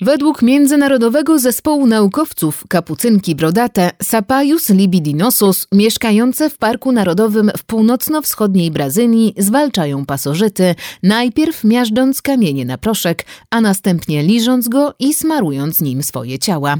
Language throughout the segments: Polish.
Według Międzynarodowego Zespołu Naukowców kapucynki brodate Sapajus libidinosus mieszkające w Parku Narodowym w północno-wschodniej Brazylii zwalczają pasożyty, najpierw miażdżąc kamienie na proszek, a następnie liżąc go i smarując nim swoje ciała.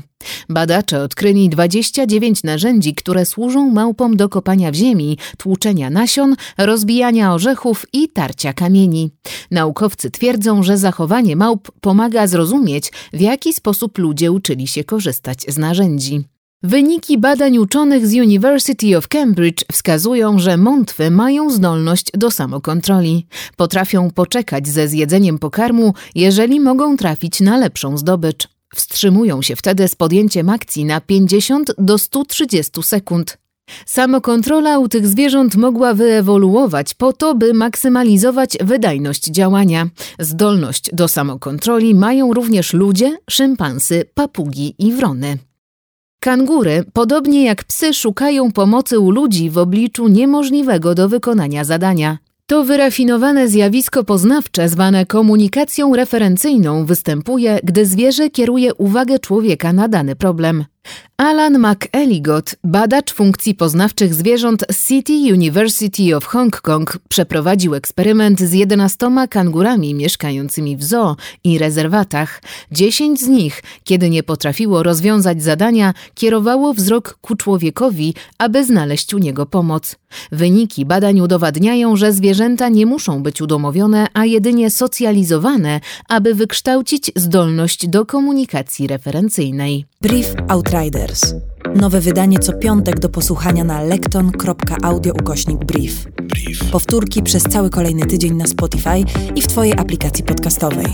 Badacze odkryli 29 narzędzi, które służą małpom do kopania w ziemi, tłuczenia nasion, rozbijania orzechów i tarcia kamieni. Naukowcy twierdzą, że zachowanie małp pomaga zrozumieć, w jaki sposób ludzie uczyli się korzystać z narzędzi. Wyniki badań uczonych z University of Cambridge wskazują, że mątwy mają zdolność do samokontroli. Potrafią poczekać ze zjedzeniem pokarmu, jeżeli mogą trafić na lepszą zdobycz. Wstrzymują się wtedy z podjęciem akcji na 50 do 130 sekund. Samokontrola u tych zwierząt mogła wyewoluować po to, by maksymalizować wydajność działania. Zdolność do samokontroli mają również ludzie, szympansy, papugi i wrony. Kangury, podobnie jak psy, szukają pomocy u ludzi w obliczu niemożliwego do wykonania zadania. To wyrafinowane zjawisko poznawcze zwane komunikacją referencyjną występuje, gdy zwierzę kieruje uwagę człowieka na dany problem. Alan McElligott, badacz funkcji poznawczych zwierząt City University of Hong Kong, przeprowadził eksperyment z 11 kangurami mieszkającymi w zoo i rezerwatach. Dziesięć z nich, kiedy nie potrafiło rozwiązać zadania, kierowało wzrok ku człowiekowi, aby znaleźć u niego pomoc. Wyniki badań udowadniają, że zwierzęta nie muszą być udomowione, a jedynie socjalizowane, aby wykształcić zdolność do komunikacji referencyjnej. Brief Outriders. Nowe wydanie co piątek do posłuchania na lekton.audio ukośnik brief. Brief. Powtórki przez cały kolejny tydzień na Spotify i w Twojej aplikacji podcastowej.